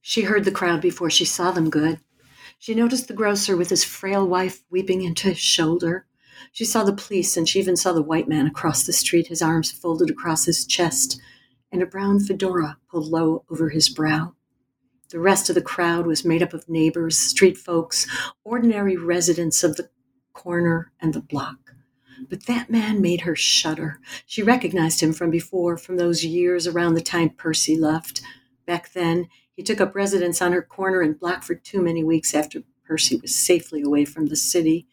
She heard the crowd before she saw them good. She noticed the grocer with his frail wife weeping into his shoulder. She saw the police, and she even saw the white man across the street, his arms folded across his chest, and a brown fedora pulled low over his brow. The rest of the crowd was made up of neighbors, street folks, ordinary residents of the corner and the block. But that man made her shudder. She recognized him from before, from those years around the time Percy left. Back then, he took up residence on her corner in Blackford too many weeks after Percy was safely away from the city.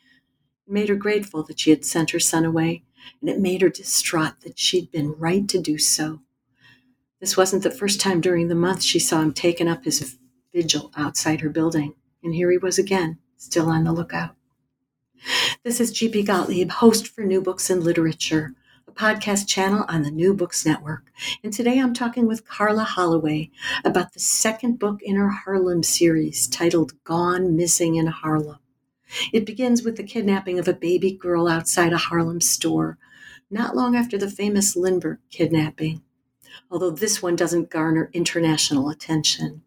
It made her grateful that she had sent her son away, and it made her distraught that she'd been right to do so. This wasn't the first time during the month she saw him taking up his vigil outside her building, and here he was again, still on the lookout. This is G.P. Gottlieb, host for New Books in Literature podcast channel on the New Books Network. And today I'm talking with Karla Holloway about the second book in her Harlem series titled Gone Missing in Harlem. It begins with the kidnapping of a baby girl outside a Harlem store, not long after the famous Lindbergh kidnapping, although this one doesn't garner international attention.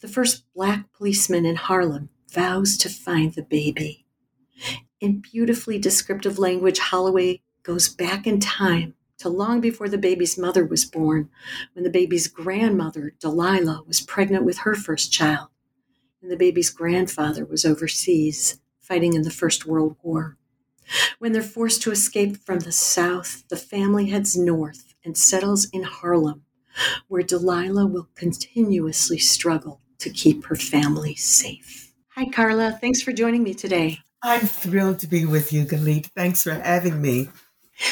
The first black policeman in Harlem vows to find the baby. In beautifully descriptive language, Holloway goes back in time to long before the baby's mother was born, when the baby's grandmother, Delilah, was pregnant with her first child, and the baby's grandfather was overseas fighting in the First World War. When they're forced to escape from the South, the family heads north and settles in Harlem, where Delilah will continuously struggle to keep her family safe. Hi, Karla. Thanks for joining me today. I'm thrilled to be with you, Galit. Thanks for having me.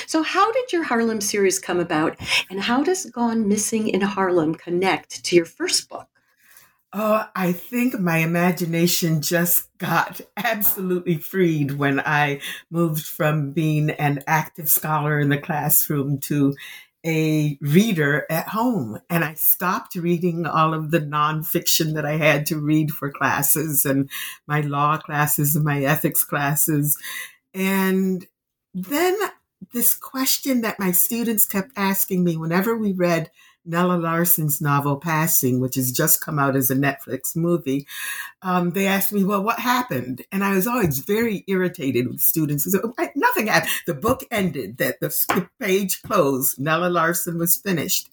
So, how did your Harlem series come about, and how does Gone Missing in Harlem connect to your first book? Oh, I think my imagination just got absolutely freed when I moved from being an active scholar in the classroom to a reader at home. And I stopped reading all of the nonfiction that I had to read for classes and my law classes and my ethics classes. And then this question that my students kept asking me whenever we read Nella Larsen's novel Passing, which has just come out as a Netflix movie, um, they asked me, Well, what happened? And I was always very irritated with students Nothing happened. The book ended, that the page closed, Nella Larsen was finished.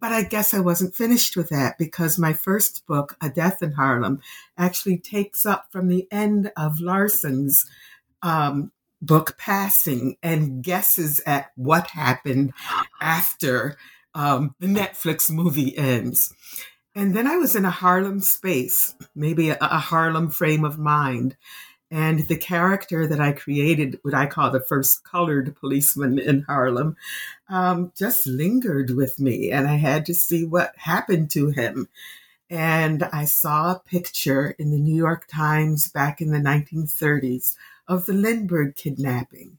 But I guess I wasn't finished with that because my first book, A Death in Harlem, actually takes up from the end of Larsen's um, book passing and guesses at what happened after um, the Netflix movie ends. And then I was in a Harlem space, maybe a, a, Harlem frame of mind. And the character that I created, what I call the first colored policeman in Harlem, um, just lingered with me. And I had to see what happened to him. And I saw a picture in the New York Times back in the 1930s of the Lindbergh kidnapping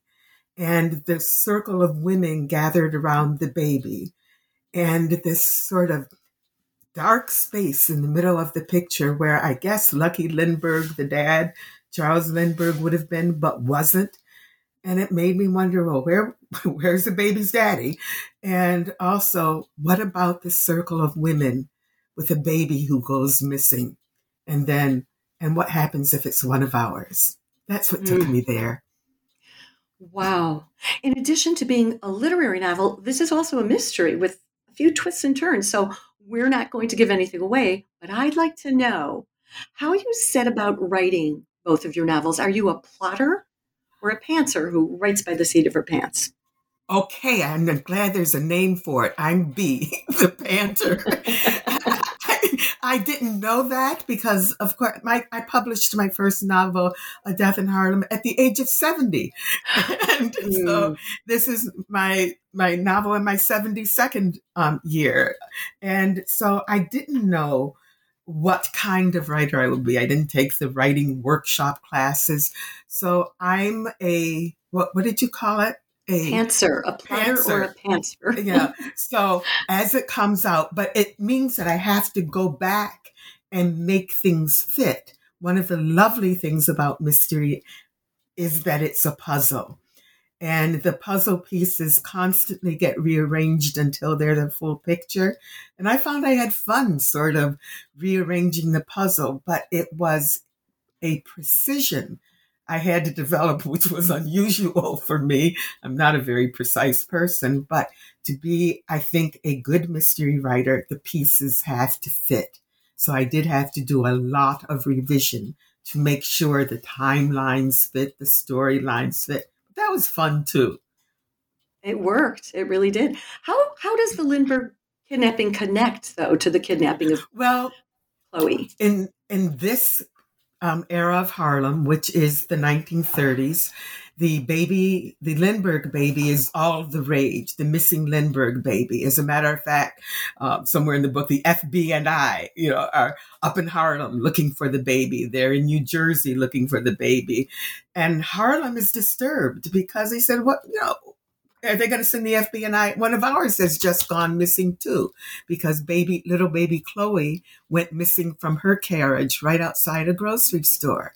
and the circle of women gathered around the baby and this sort of dark space in the middle of the picture where I guess Lucky Lindbergh, the dad, Charles Lindbergh would have been, but wasn't. And it made me wonder, well, where where's the baby's daddy? And also, what about the circle of women with a baby who goes missing? And then, and what happens if it's one of ours? That's what took mm. me there. Wow. In addition to being a literary novel, this is also a mystery with a few twists and turns. So we're not going to give anything away, but I'd like to know how you set about writing both of your novels. Are you a plotter or a pantser who writes by the seat of her pants? Okay, I'm glad there's a name for it. I'm B, the panther. I didn't know that because, of course, my, I published my first novel, A Death in Harlem, at the age of 70. and mm. so this is my, my novel in my 72nd um, year. And so I didn't know what kind of writer I would be. I didn't take the writing workshop classes. So I'm a, what, what did you call it? A pantser, a pantser. or a pantser. yeah. So as it comes out, but it means that I have to go back and make things fit. One of the lovely things about mystery is that it's a puzzle. And the puzzle pieces constantly get rearranged until they're the full picture. And I found I had fun sort of rearranging the puzzle, but it was a precision I had to develop, which was unusual for me. I'm not a very precise person, but to be, I think, a good mystery writer, the pieces have to fit. So I did have to do a lot of revision to make sure the timelines fit, the storylines fit. That was fun too. It worked. It really did. How how does the Lindbergh kidnapping connect though to the kidnapping of well Chloe? In in this um, era of Harlem, which is the 1930s. The baby, the Lindbergh baby is all the rage, the missing Lindbergh baby. As a matter of fact, uh, somewhere in the book, the FBI, you know, are up in Harlem looking for the baby. They're in New Jersey looking for the baby. And Harlem is disturbed because they said, what, you know, Eh, are they going to send the FBI? One of ours has just gone missing too, because baby, little baby Chloe went missing from her carriage right outside a grocery store.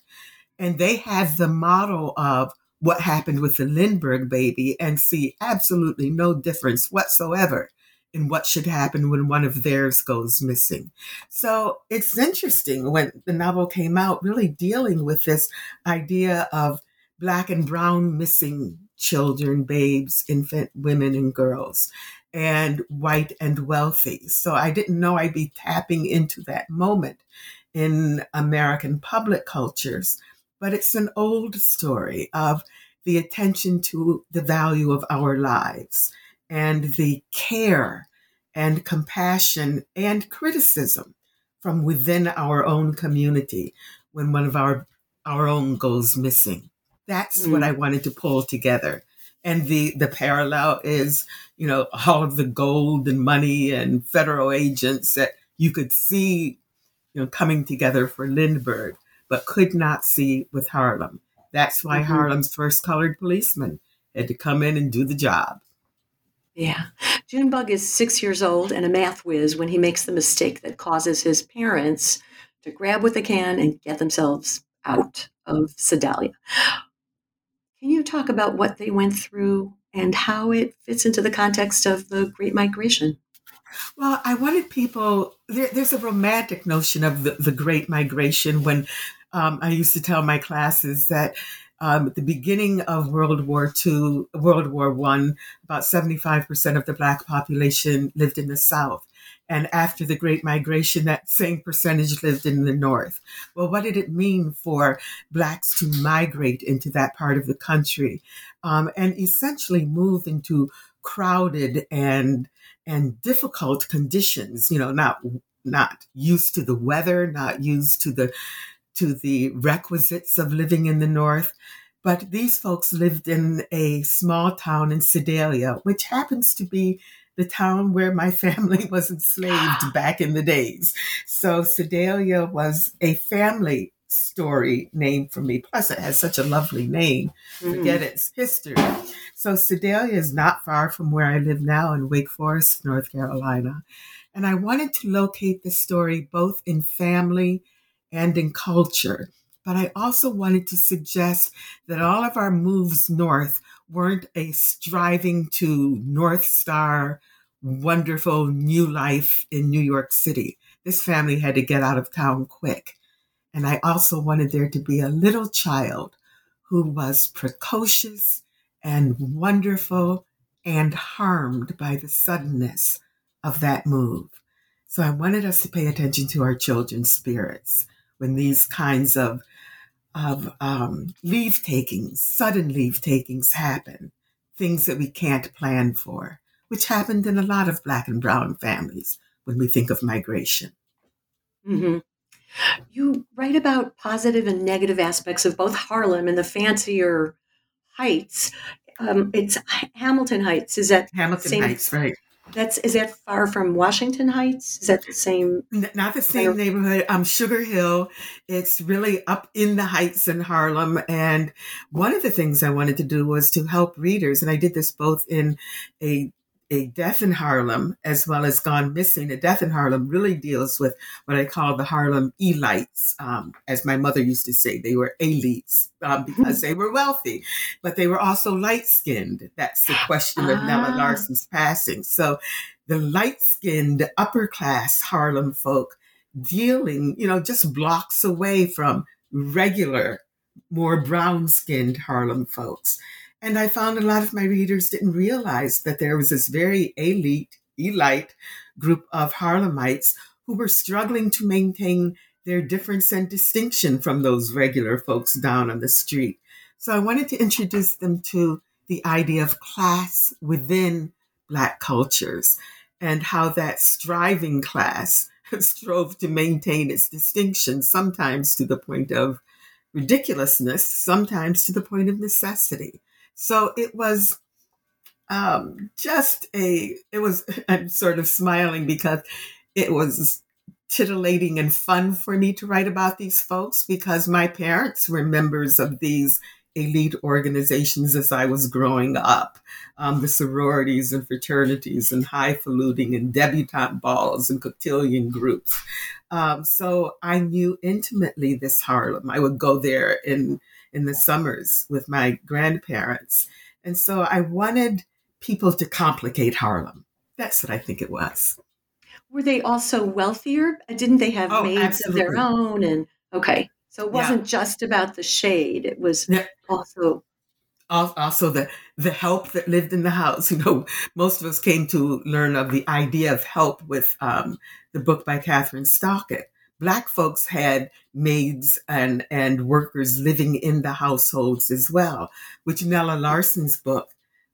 And they have the model of what happened with the Lindbergh baby and see absolutely no difference whatsoever in what should happen when one of theirs goes missing. So it's interesting when the novel came out, really dealing with this idea of black and brown missing children, babes, infant women, and girls, and white and wealthy. So I didn't know I'd be tapping into that moment in American public cultures. But it's an old story of the attention to the value of our lives and the care and compassion and criticism from within our own community when one of our our own goes missing. That's mm. what I wanted to pull together. And the, the parallel is, you know, all of the gold and money and federal agents that you could see, you know, coming together for Lindbergh, but could not see with Harlem. That's why mm-hmm. Harlem's first colored policeman had to come in and do the job. Yeah. Junebug is six years old and a math whiz when he makes the mistake that causes his parents to grab what they can and get themselves out of Sedalia. Can you talk about what they went through and how it fits into the context of the Great Migration? Well, I wanted people, there, there's a romantic notion of the, the Great Migration when um, I used to tell my classes that um, at the beginning of World War II, World War One, about 75% of the Black population lived in the South. And after the Great Migration, that same percentage lived in the North. Well, what did it mean for Blacks to migrate into that part of the country um, and essentially move into crowded and and difficult conditions? You know, not not used to the weather, not used to the to the requisites of living in the North. But these folks lived in a small town in Sedalia, which happens to be the town where my family was enslaved back in the days. So Sedalia was a family story name for me. Plus, it has such a lovely name. Mm. Forget its history. So Sedalia is not far from where I live now in Wake Forest, North Carolina. And I wanted to locate the story both in family and in culture. But I also wanted to suggest that all of our moves north weren't a striving to North Star wonderful new life in New York City. This family had to get out of town quick. And I also wanted there to be a little child who was precocious and wonderful and harmed by the suddenness of that move. So I wanted us to pay attention to our children's spirits when these kinds of of um, leave takings, sudden leave takings happen, things that we can't plan for, which happened in a lot of black and brown families when we think of migration. Mm-hmm. You write about positive and negative aspects of both Harlem and the fancier heights. Um, it's Hamilton Heights. Is that Hamilton same, Heights, right? That's is that far from Washington Heights? Is that the same? Not the same neighborhood. Um, Sugar Hill. It's really up in the Heights in Harlem. And one of the things I wanted to do was to help readers, and I did this both in a a Death in Harlem as well as Gone Missing. A Death in Harlem really deals with what I call the Harlem elites. Um, as my mother used to say, they were elites um, because they were wealthy, but they were also light skinned. That's the question of Nella ah. Larsen's passing. So the light skinned upper class Harlem folk dealing, you know, just blocks away from regular, more brown skinned Harlem folks. And I found a lot of my readers didn't realize that there was this very elite, elite group of Harlemites who were struggling to maintain their difference and distinction from those regular folks down on the street. So I wanted to introduce them to the idea of class within Black cultures and how that striving class strove to maintain its distinction, sometimes to the point of ridiculousness, sometimes to the point of necessity. So it was um, just a, it was, I'm sort of smiling because it was titillating and fun for me to write about these folks because my parents were members of these elite organizations as I was growing up. Um, the sororities and fraternities and highfalutin and debutante balls and cotillion groups. Um, so I knew intimately this Harlem. I would go there in in the summers with my grandparents. And so I wanted people to complicate Harlem. That's what I think it was. Were they also wealthier? Didn't they have oh, maids absolutely. of their own? And okay, so it wasn't yeah. just about the shade; it was yeah. also also the the help that lived in the house. You know, most of us came to learn of the idea of help with um, the book by Kathryn Stockett, black folks had maids and, and workers living in the households as well, which Nella Larsen's book,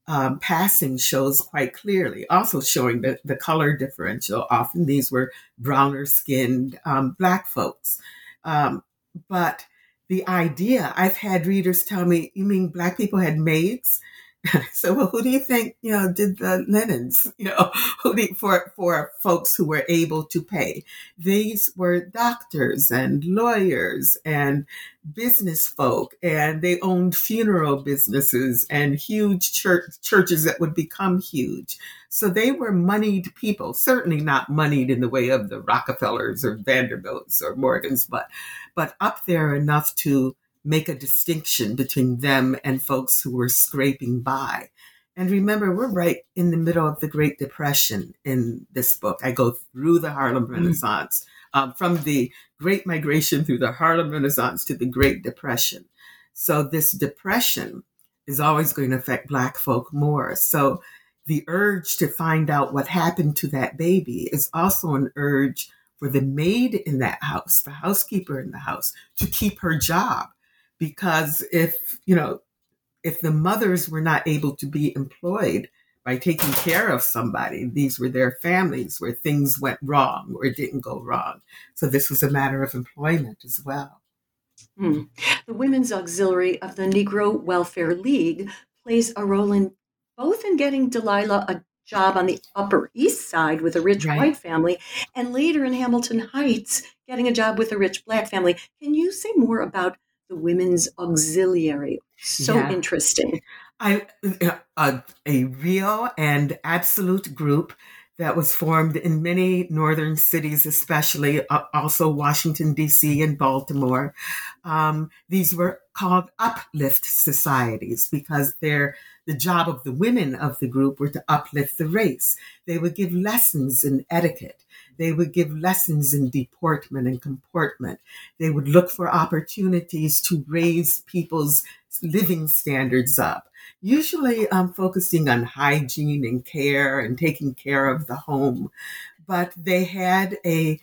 um, Passing, shows quite clearly, also showing the, the color differential. Often these were browner skinned um, black folks. Um, but the idea, I've had readers tell me, you mean black people had maids? so well, who do you think you know did the linens you know who do, for for folks who were able to pay? These were doctors and lawyers and business folk and they owned funeral businesses and huge church churches that would become huge. So they were moneyed people certainly not moneyed in the way of the rockefellers or vanderbilts or morgans but but up there enough to make a distinction between them and folks who were scraping by. And remember, we're right in the middle of the Great Depression in this book. I go through the Harlem mm. Renaissance, mm. um, from the Great Migration through the Harlem Renaissance to the Great Depression. So, this depression is always going to affect Black folk more. So, the urge to find out what happened to that baby is also an urge for the maid in that house, the housekeeper in the house, to keep her job because if, you know, if the mothers were not able to be employed by taking care of somebody, these were their families where things went wrong or didn't go wrong. So this was a matter of employment as well. Hmm. The Women's Auxiliary of the Negro Welfare League plays a role in both in getting Delilah a job on the Upper East Side with a rich right. white family, and later in Hamilton Heights, getting a job with a rich black family. Can you say more about the Women's Auxiliary. So yeah. interesting. I a, a real and absolute group that was formed in many northern cities, especially uh, also Washington D.C. and Baltimore. Um, these were called uplift societies because they're the job of the women of the group were to uplift the race. They would give lessons in etiquette. They would give lessons in deportment and comportment. They would look for opportunities to raise people's living standards up, usually um, focusing on hygiene and care and taking care of the home. But they had a,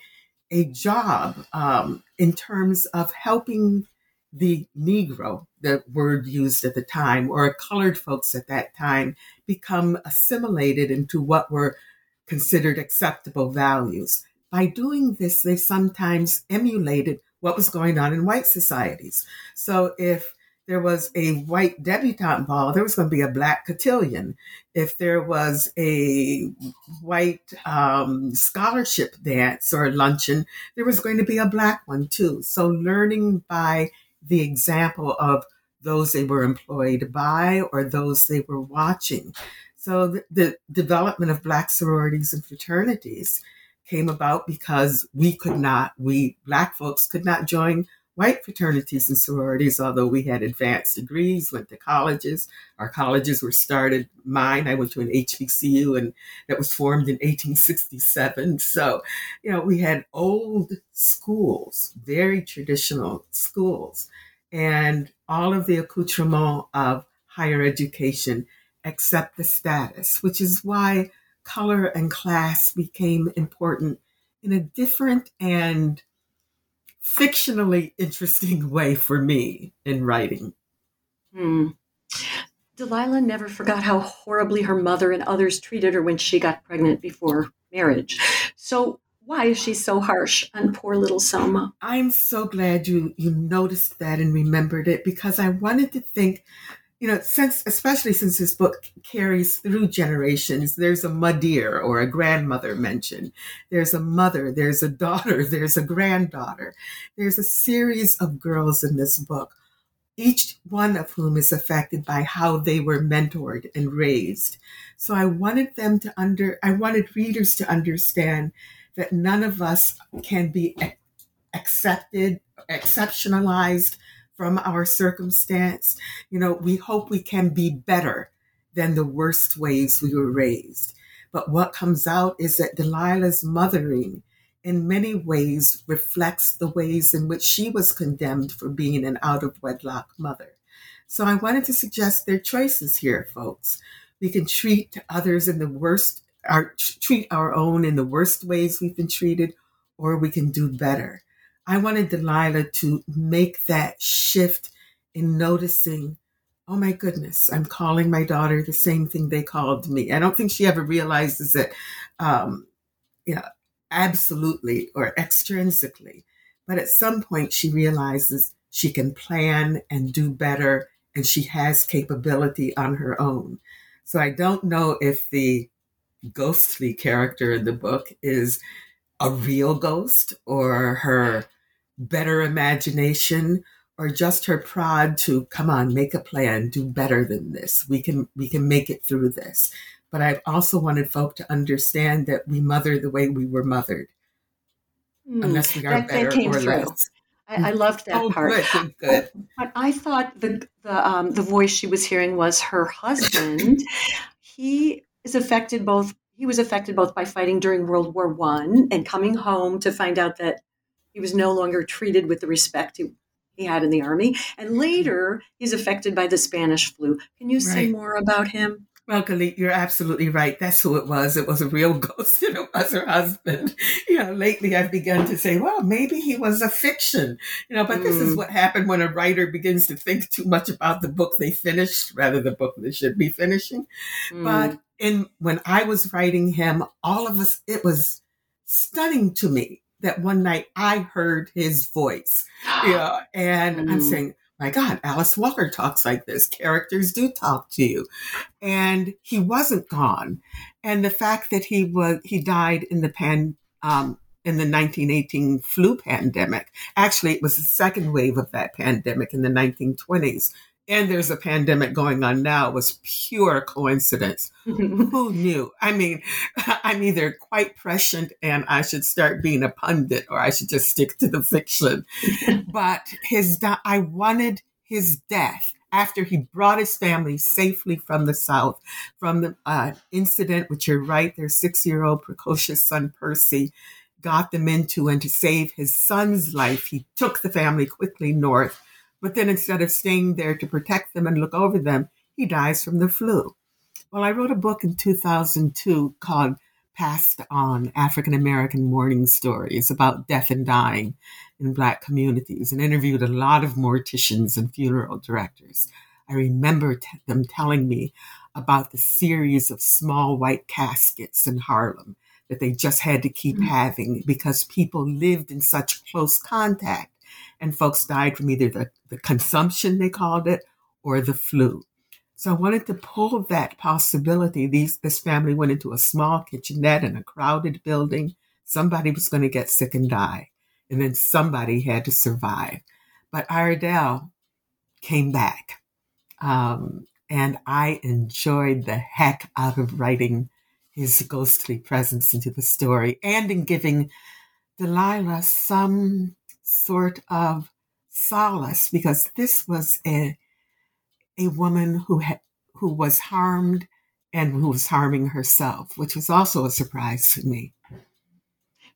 a job um, in terms of helping the Negro, the word used at the time, or colored folks at that time, become assimilated into what were considered acceptable values. by doing this, they sometimes emulated what was going on in white societies. So if there was a white debutante ball, there was going to be a black cotillion. If there was a white um, scholarship dance or luncheon, there was going to be a black one too. So learning by the example of those they were employed by or those they were watching. So the, the development of black sororities and fraternities came about because we could not, we black folks could not join white fraternities and sororities, although we had advanced degrees, went to colleges. Our colleges were started. Mine, I went to an HBCU and that was formed in 1867. So, you know, we had old schools, very traditional schools, and all of the accoutrement of higher education except the status, which is why color and class became important in a different and fictionally interesting way for me in writing. Hmm. Delilah never forgot how horribly her mother and others treated her when she got pregnant before marriage. So, why is she so harsh on poor little Selma? I'm so glad you you noticed that and remembered it because I wanted to think you know, since especially since this book carries through generations, there's a mother or a grandmother mentioned. There's a mother, there's a daughter, there's a granddaughter. There's a series of girls in this book, each one of whom is affected by how they were mentored and raised. So I wanted them to under I wanted readers to understand that none of us can be accepted, exceptionalized from our circumstance. You know, we hope we can be better than the worst ways we were raised. But what comes out is that Delilah's mothering in many ways reflects the ways in which she was condemned for being an out of wedlock mother. So I wanted to suggest their choices here, folks. We can treat others in the worst, our, treat our own in the worst ways we've been treated, or we can do better. I wanted Delilah to make that shift in noticing, oh my goodness, I'm calling my daughter the same thing they called me. I don't think she ever realizes it, um, you know, absolutely or extrinsically. But at some point, she realizes she can plan and do better, and she has capability on her own. So I don't know if the ghostly character in the book is a real ghost or her better imagination or just her prod to come on make a plan do better than this we can we can make it through this but i've also wanted folk to understand that we mother the way we were mothered mm, unless we are that, better that or through. less I, I, loved that oh, part. Good, good. But I thought the the um, the voice she was hearing was her husband. he is affected both. He was affected both by fighting during World War One and coming home to find out that he was no longer treated with the respect he, he had in the army. And later, he's affected by the Spanish flu. Can you right. say more about him? Well, Galit, you're absolutely right. That's who it was. It was a real ghost, and it was her husband. You know, lately I've begun to say, well, maybe he was a fiction. You know, but mm. this is mm. what happened when a writer begins to think too much about the book they finished rather than the book they should be finishing. Mm. But in when I was writing him, all of us, it was stunning to me that one night I heard his voice. Yeah. And mm. I'm saying, my God, Alice Walker talks like this. Characters do talk to you. And he wasn't gone. And the fact that he was, he died in the pan, um, in the 1918 flu pandemic. Actually, it was the second wave of that pandemic in the 1920s and there's a pandemic going on now it was pure coincidence. Who knew? I mean, I'm either quite prescient and I should start being a pundit or I should just stick to the fiction. but his, I wanted his death after he brought his family safely from the South, from the uh, incident, which you're right, their six year old precocious son, Percy, got them into, and to save his son's life, he took the family quickly north but then instead of staying there to protect them and look over them, he dies from the flu. Well, I wrote a book in 2002 called Passed On African American Mourning Stories about death and dying in Black communities and interviewed a lot of morticians and funeral directors. I remember t- them telling me about the series of small white caskets in Harlem that they just had to keep mm-hmm. having because people lived in such close contact and folks died from either the, the consumption, they called it, or the flu. So I wanted to pull that possibility. These, this family went into a small kitchenette in a crowded building. Somebody was going to get sick and die, and then somebody had to survive. But Iredell came back. Um, and I enjoyed the heck out of writing his ghostly presence into the story and in giving Delilah some sort of solace because this was a a woman who had who was harmed and who was harming herself, which was also a surprise to me.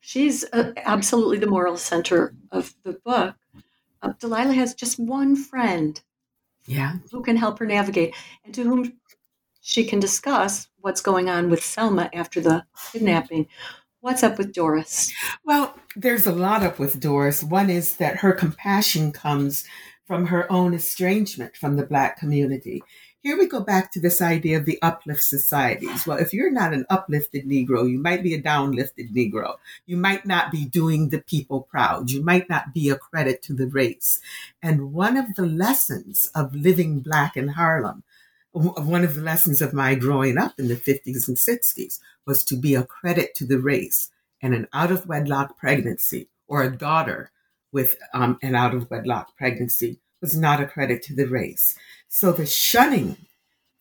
She's uh, absolutely the moral center of the book. Uh, Delilah has just one friend, yeah, who can help her navigate, and to whom she can discuss what's going on with Selma after the kidnapping. What's up with Doris? Well, there's a lot up with Doris. One is that her compassion comes from her own estrangement from the Black community. Here we go back to this idea of the uplift societies. Well, if you're not an uplifted Negro, you might be a downlifted Negro. You might not be doing the people proud. You might not be a credit to the race. And one of the lessons of living Black in Harlem one of the lessons of my growing up in the 50s and 60s was to be a credit to the race and an out of wedlock pregnancy or a daughter with um, an out of wedlock pregnancy was not a credit to the race. So the shunning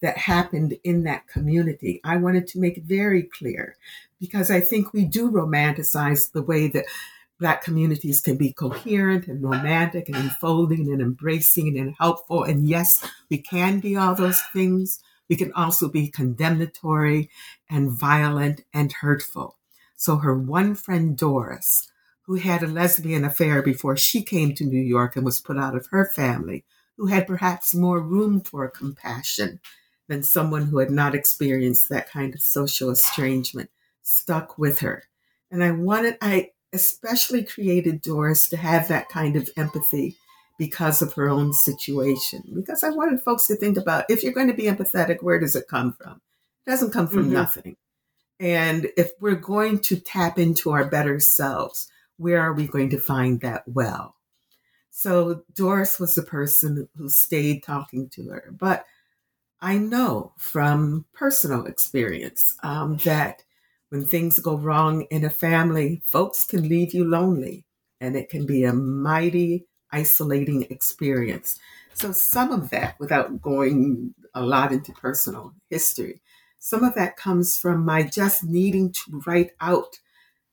that happened in that community, I wanted to make very clear because I think we do romanticize the way that Black communities can be coherent and romantic and enfolding and embracing and helpful. And yes, we can be all those things. We can also be condemnatory and violent and hurtful. So her one friend, Doris, who had a lesbian affair before she came to New York and was put out of her family, who had perhaps more room for compassion than someone who had not experienced that kind of social estrangement, stuck with her. And I wanted, I, especially created Doris to have that kind of empathy because of her own situation. Because I wanted folks to think about if you're going to be empathetic, where does it come from? It doesn't come from mm-hmm. nothing. And if we're going to tap into our better selves, where are we going to find that well? So Doris was the person who stayed talking to her. But I know from personal experience um, that when things go wrong in a family, folks can leave you lonely, and it can be a mighty isolating experience. So, some of that, without going a lot into personal history, some of that comes from my just needing to write out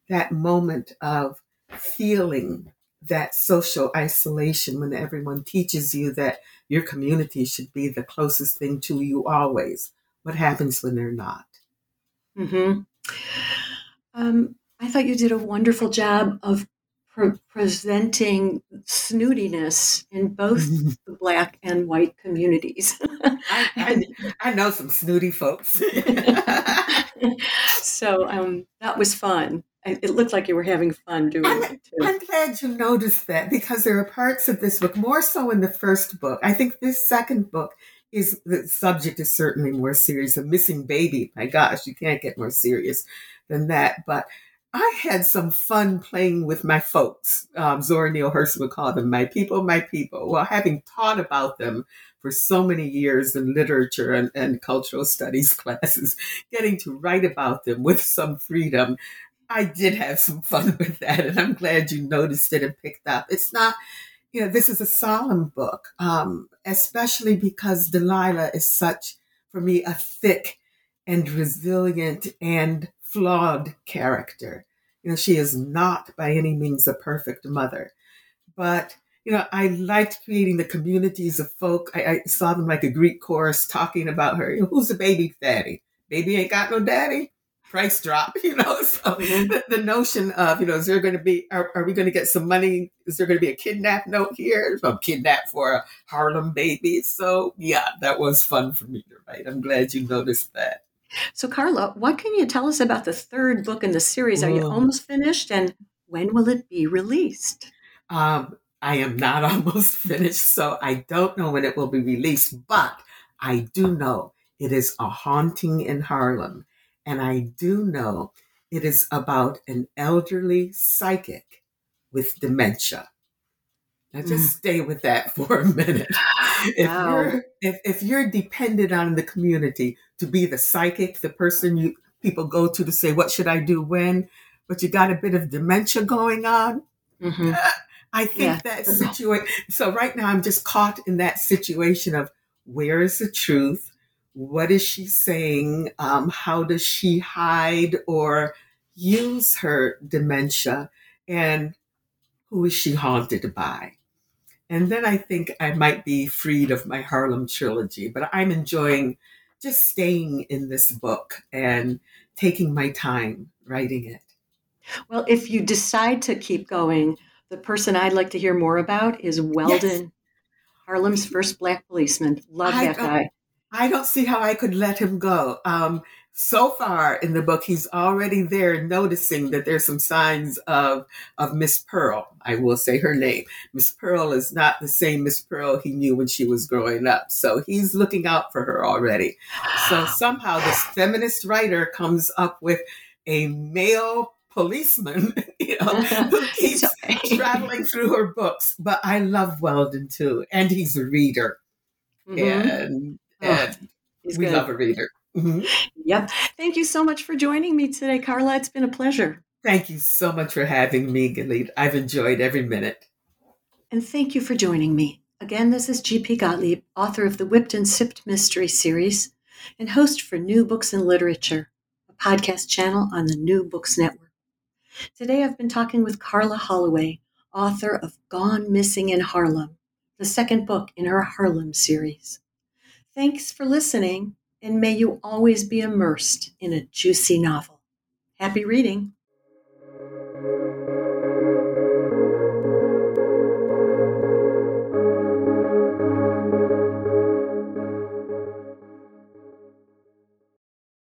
that moment of feeling that social isolation when everyone teaches you that your community should be the closest thing to you always. What happens when they're not? Mm-hmm. Um, I thought you did a wonderful job of pre- presenting snootiness in both the black and white communities. I, I, I, know some snooty folks. so um, that was fun. It looked like you were having fun doing I'm, it too. I'm glad you noticed that because there are parts of this book, more so in the first book. I think this second book is the subject is certainly more serious. A missing baby, my gosh, you can't get more serious than that. But I had some fun playing with my folks. Um, Zora Neale Hurston would call them my people, my people. Well, having taught about them for so many years in literature and, and cultural studies classes, getting to write about them with some freedom, I did have some fun with that. And I'm glad you noticed it and picked up. It's not you know, this is a solemn book, um, especially because Delilah is such, for me, a thick and resilient and flawed character. You know, she is not by any means a perfect mother, but you know, I liked creating the communities of folk. I, I saw them like a Greek chorus talking about her. You know, Who's the baby daddy? Baby ain't got no daddy price drop, you know. So mm-hmm. the, the, notion of, you know, is there going to be, are, are we going to get some money? Is there going to be a kidnap note here? I'm kidnapped for a Harlem baby. So yeah, that was fun for me to write. I'm glad you noticed that. So Karla, what can you tell us about the third book in the series? Are you almost finished? And when will it be released? Um, I am not almost finished, so I don't know when it will be released, but I do know it is a haunting in Harlem. And I do know It is about an elderly psychic with dementia. Now just mm. stay with that for a minute. If wow. you're if, if you're dependent on the community to be the psychic, the person you people go to to say what should I do when, but you got a bit of dementia going on. Mm-hmm. I think yeah. that situation. So right now I'm just caught in that situation of where is the truth? What is she saying? Um, how does she hide or use her dementia? And who is she haunted by? And then I think I might be freed of my Harlem trilogy, but I'm enjoying just staying in this book and taking my time writing it. Well, if you decide to keep going, the person I'd like to hear more about is Weldon, yes. Harlem's first black policeman. Love I that guy. I don't see how I could let him go. Um, so far in the book, he's already there noticing that there's some signs of of Miss Pearl. I will say her name. Miss Pearl is not the same Miss Pearl he knew when she was growing up. So he's looking out for her already. So somehow this feminist writer comes up with a male policeman, you know, who keeps traveling through her books. But I love Weldon too, and he's a reader, mm-hmm. and, and oh, we good. love a reader. Mm-hmm. Yep. Thank you so much for joining me today, Karla. It's been a pleasure. Thank you so much for having me, Galit. I've enjoyed every minute. And thank you for joining me. Again, this is G.P. Gottlieb, author of the Whipped and Sipped Mystery Series and host for New Books in Literature, a podcast channel on the New Books Network. Today I've been talking with Karla Holloway, author of Gone Missing in Harlem, the second book in her Harlem series. Thanks for listening and may you always be immersed in a juicy novel. Happy reading!